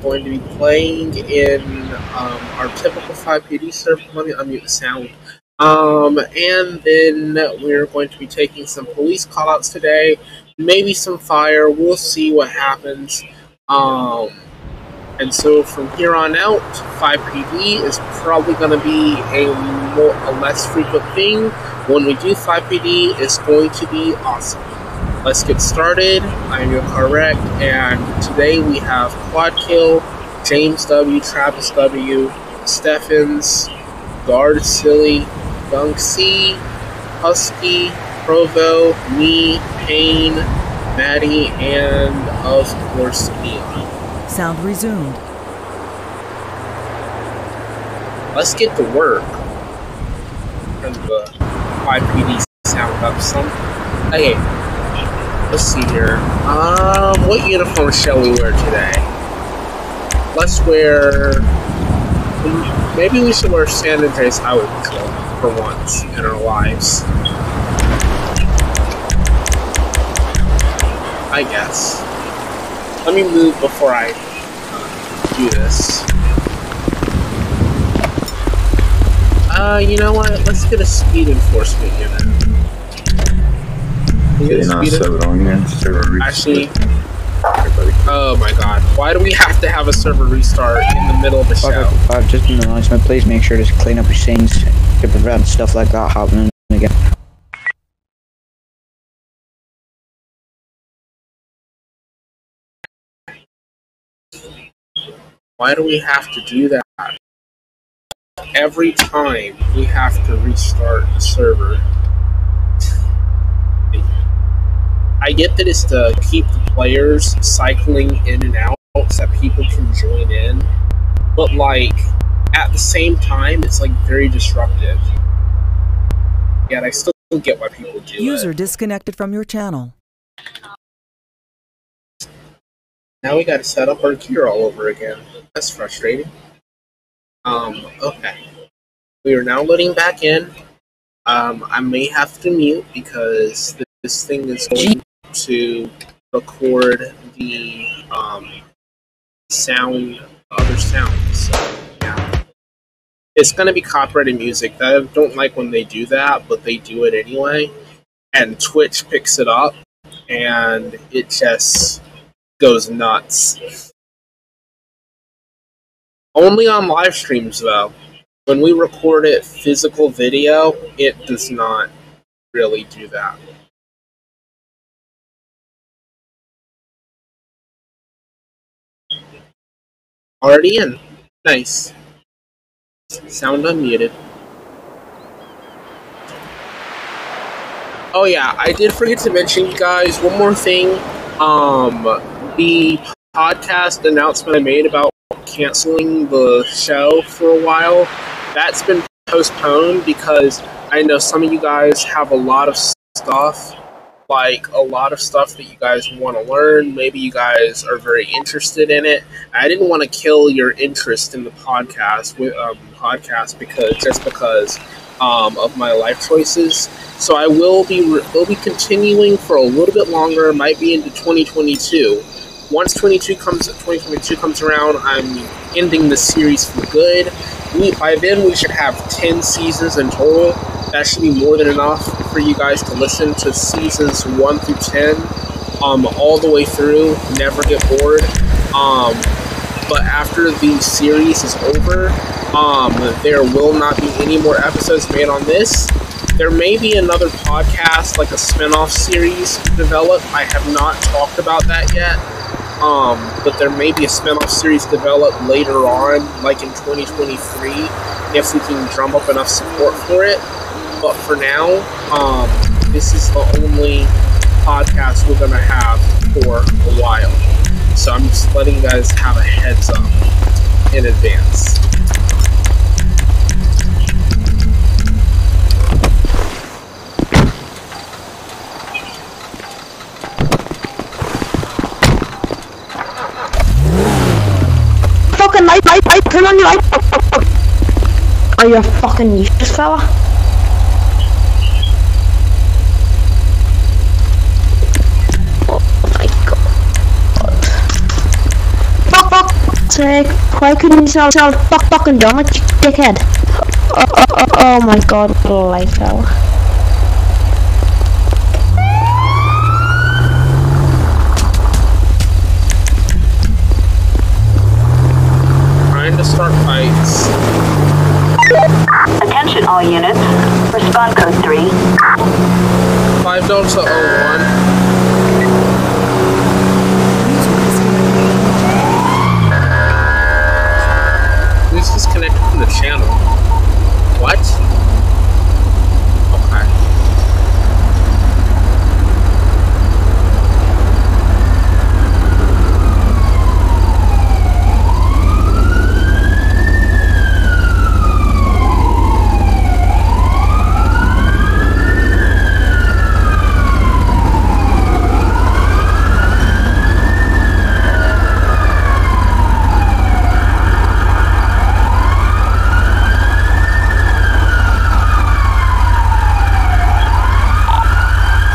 going to be playing in um, our typical 5PD server. Let me unmute the sound. Um, and then we're going to be taking some police callouts today, maybe some fire. We'll see what happens. Um, and so from here on out, 5PD is probably going to be a, more, a less frequent thing. When we do 5PD, it's going to be awesome. Let's get started. I'm YoCarWrecked, and today we have Quad Kill, James W, Travis W, Steffens, Guard Silly, Dunk C, Husky, Provo, me, Payne, Maddie, and of course Neon. Sound resumed. Let's get to work. Turn the 5PD sound up some. Okay, let's see here. Um, what uniform shall we wear today? Let's wear. Maybe we should wear San Andreas Highway Patrol for once in our lives. I guess. Let me move before I uh, do this. Uh, you know what? Let's get a speed enforcement unit. We get a Getting on speed on here. Server restart. Actually, oh my god. Why do we have to have a server restart in the middle of the show? Uh, just an announcement, please make sure to clean up your scenes to prevent stuff like that happening again. Why do we have to do that? Every time we have to restart the server. I get that it's to keep the players cycling in and out so that people can join in. But like at the same time it's like very disruptive. Yet I still don't get why people do User it. disconnected from your channel. Now we gotta set up our gear all over again. That's frustrating. Um, okay. We are now loading back in. Um, I may have to mute because this thing is going to record the um, sound, other sounds. So, yeah. It's gonna be copyrighted music. I don't like when they do that, but they do it anyway. And Twitch picks it up, and it just goes nuts. Only on live streams, though. When we record it physical video, it does not really do that. Already in. Nice. Sound unmuted. Oh yeah, I did forget to mention, you guys, one more thing. Um, the podcast announcement I made about canceling the show for a while, that's been postponed because I know some of you guys have a lot of stuff, like a lot of stuff that you guys want to learn. Maybe you guys are very interested in it. I didn't want to kill your interest in the podcast with um, podcast because just because um, of my life choices. So I will be will be continuing for a little bit longer. Might be into 2022. Once 22 comes 2022 comes around, I'm ending the series for good. We by then we should have 10 seasons in total. That should be more than enough for you guys to listen to seasons one through 10, um, all the way through. Never get bored. Um, but after the series is over, um, there will not be any more episodes made on this. There may be another podcast, like a spin-off series developed. I have not talked about that yet. Um, but there may be a spin-off series developed later on, like in 2023, if we can drum up enough support for it. But for now, um, this is the only podcast we're gonna have for a while. So I'm just letting you guys have a heads up in advance. Fucking light, light, light, turn on your light. Are you a fucking useless fella? Oh my god. Fuck, fuck. Sake. Why couldn't you sound, sound fuck, fucking dumb, like dickhead? Oh, oh, oh, oh my god, Lyco. Trying to start fights. Attention all units. Respond code 3. 5 Delta 01. The channel? What? Okay.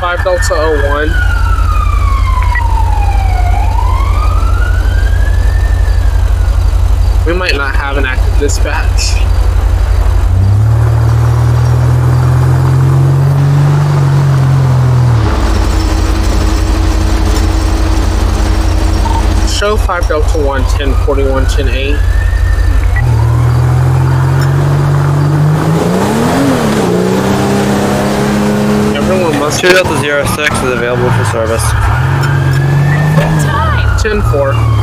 Five Delta 01. We might not have an active dispatch. Show 5 Delta 1, 10, 41, 10, 8. Delta Zero Six is available for service. 10 4.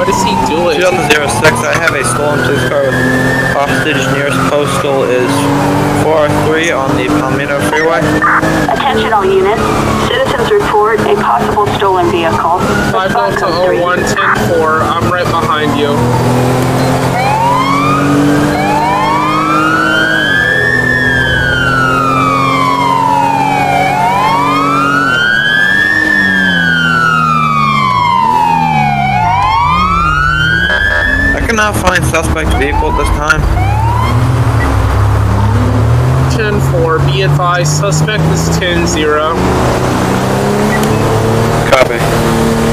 What is he 2 doing? Delta Zero Six, I have a stolen police car with hostage. Nearest postal is 403 on the Palomino Freeway. Attention all units. Citizens report a possible stolen vehicle. 5 Respond Delta code 3. 01, 10 4. I'm right behind you. I cannot find suspect vehicle at this time. 10 4. Be advised, suspect is 10 cabe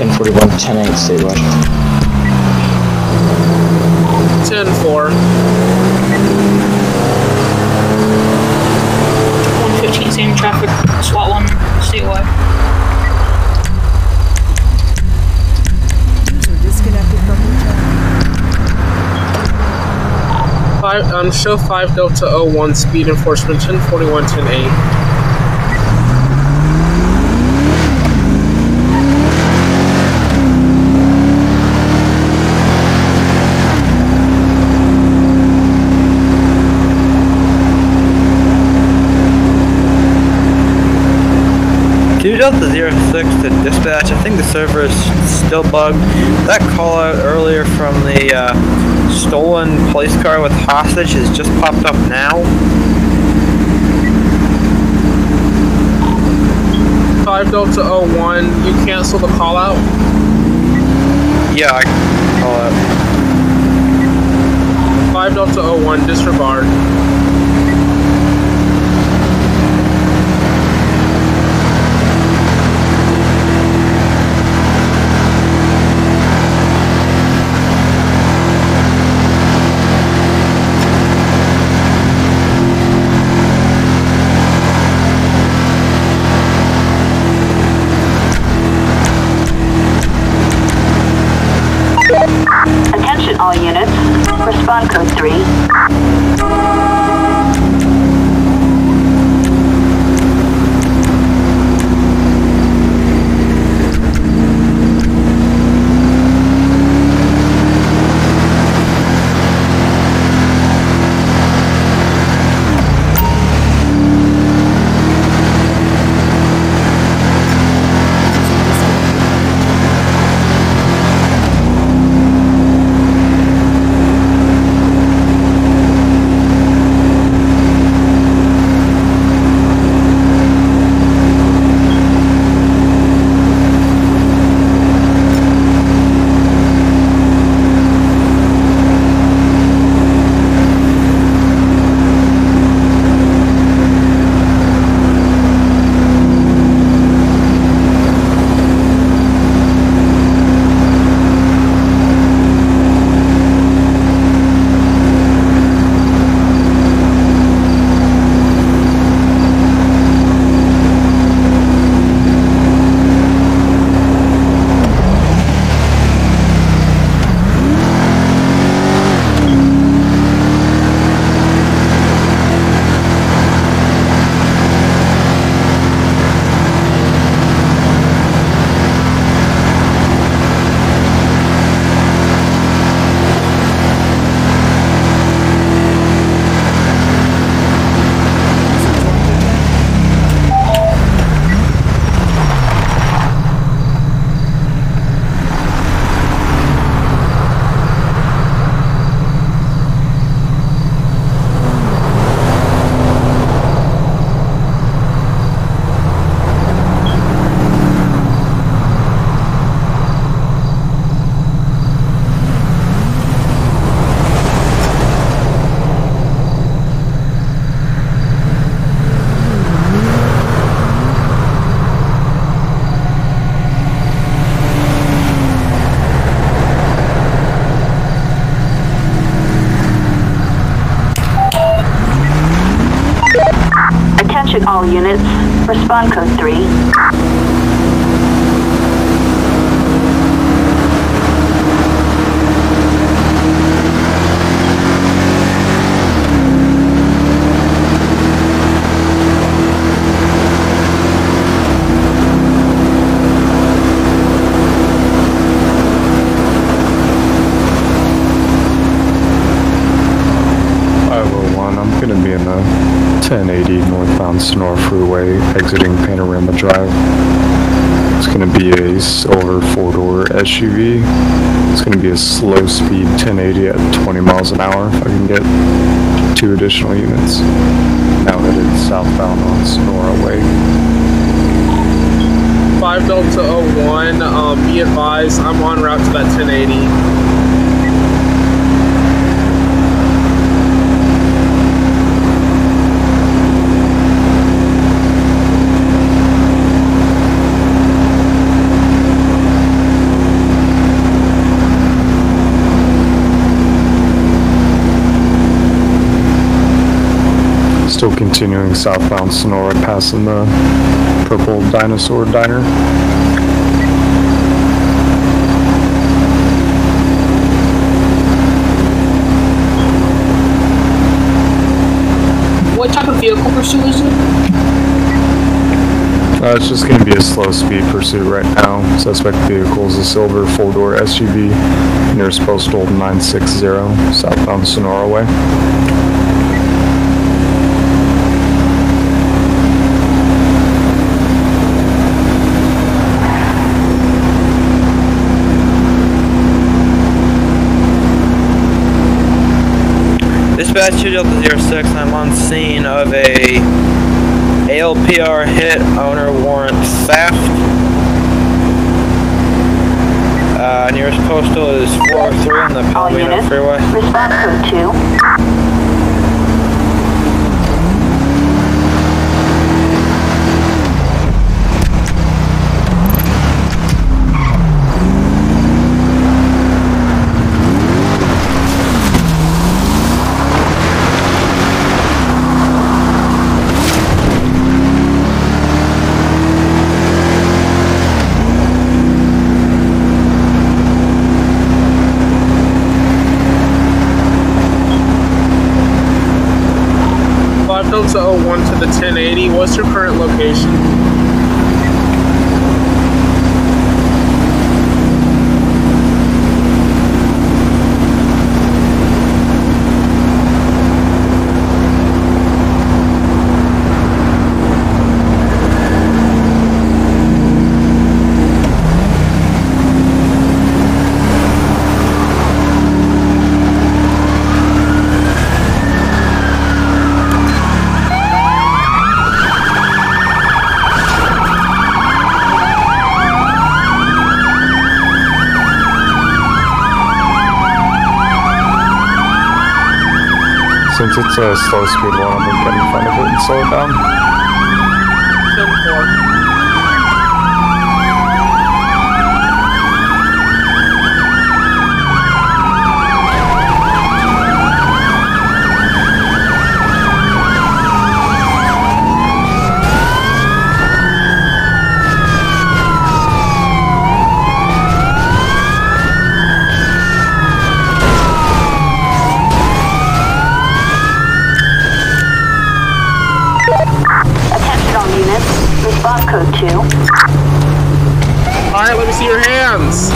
1041, 10-8, Ten four. rush. 115, same traffic, SWAT 1, statewide. Disconnected from the Five, um, show 5 Delta 01, speed enforcement, 1041, 10-8. 10 8. Two Delta Zero Six to dispatch. I think the server is still bugged. That call out earlier from the uh, stolen police car with hostage has just popped up now. 5 Delta 01, you cancel the call out? Yeah, I call out. 5 Delta 01, disregard. Attention all units. Respond code 3. Five oh one. I'm gonna be in the 1080 northbound Sonora Freeway, exiting Panorama Drive. It's gonna be a silver four-door SUV. It's gonna be a slow-speed 1080 at 20 miles an hour. If I can get two additional units. Now headed southbound on Sonora Way. 5 Delta 01, um, be advised, I'm on route to that 1080. Still continuing southbound Sonora, passing the purple dinosaur diner. What type of vehicle pursuit is it? Uh, it's just going to be a slow speed pursuit right now. Suspect vehicle is a silver four door SUV. Nearest postal 960 southbound Sonora Way. 2 Delta 06, I'm on scene of a ALPR hit owner warrant theft. Uh, nearest postal is 403 on the Palomino. Freeway. Code 2. Delta 01 to the 1080. What's your current location? Since it's a slow speed one, I'm gonna get in front of it and slow down. 2. Alright, let me see your hands.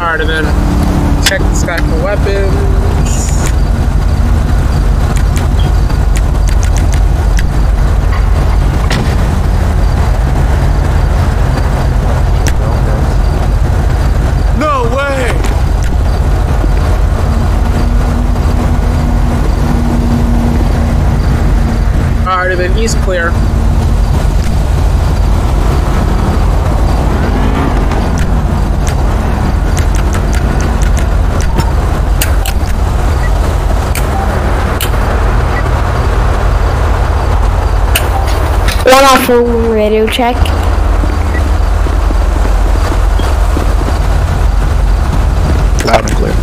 Alright, and then check the stack of weapons. No way! Alright, then he's clear. One off radio check. Loud and clear.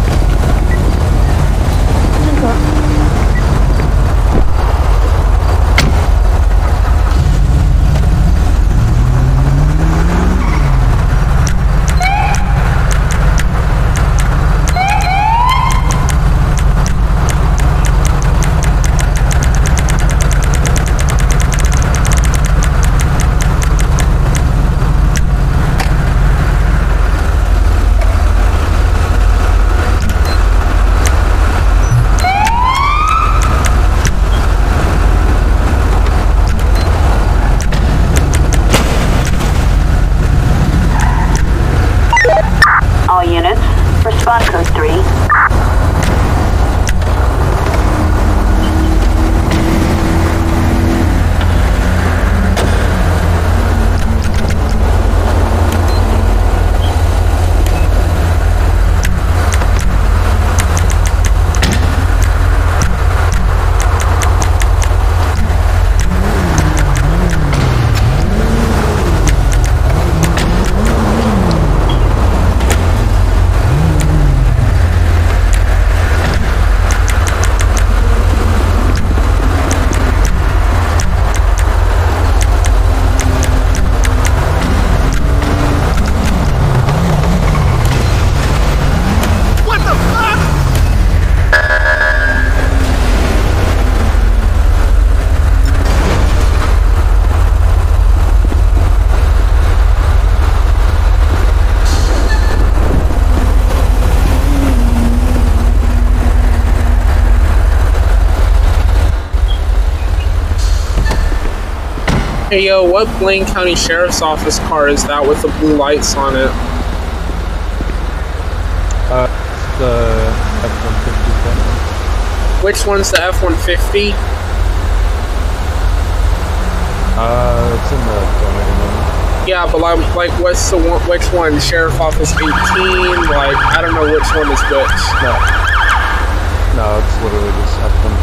All units. Response code 3. Hey yo, what Blaine County Sheriff's Office car is that with the blue lights on it? Uh, the F-150 Which one's the F 150? Uh, it's in the. Yeah, but like, like what's the one, which one? Sheriff Office 18? Like, I don't know which one is which. No. No, it's literally just F-150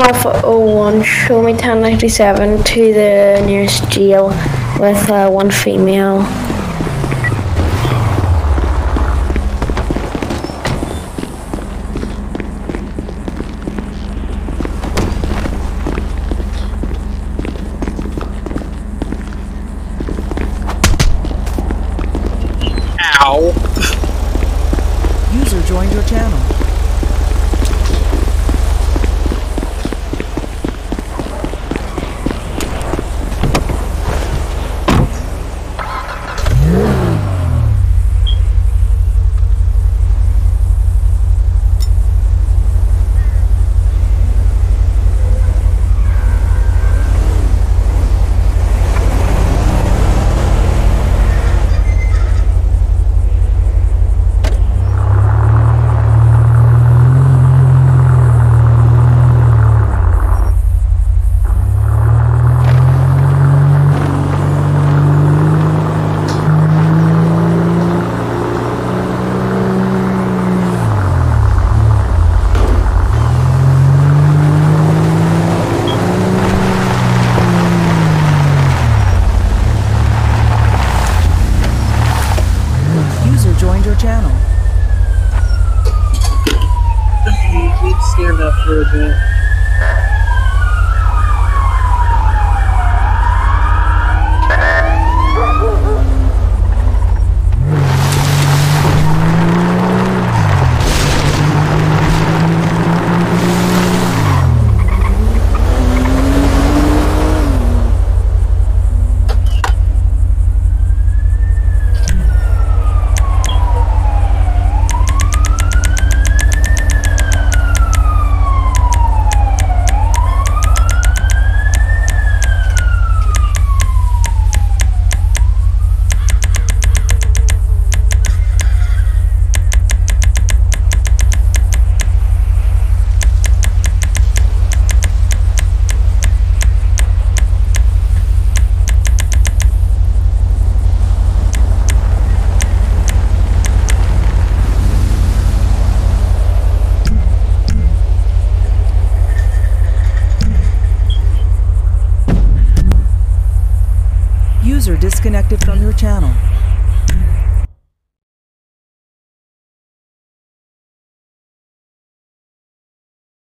One Alpha 01, show me 1097 to the nearest jail with uh, one female. Ow. User joined your channel.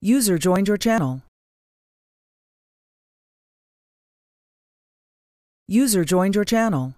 User joined your channel. User joined your channel.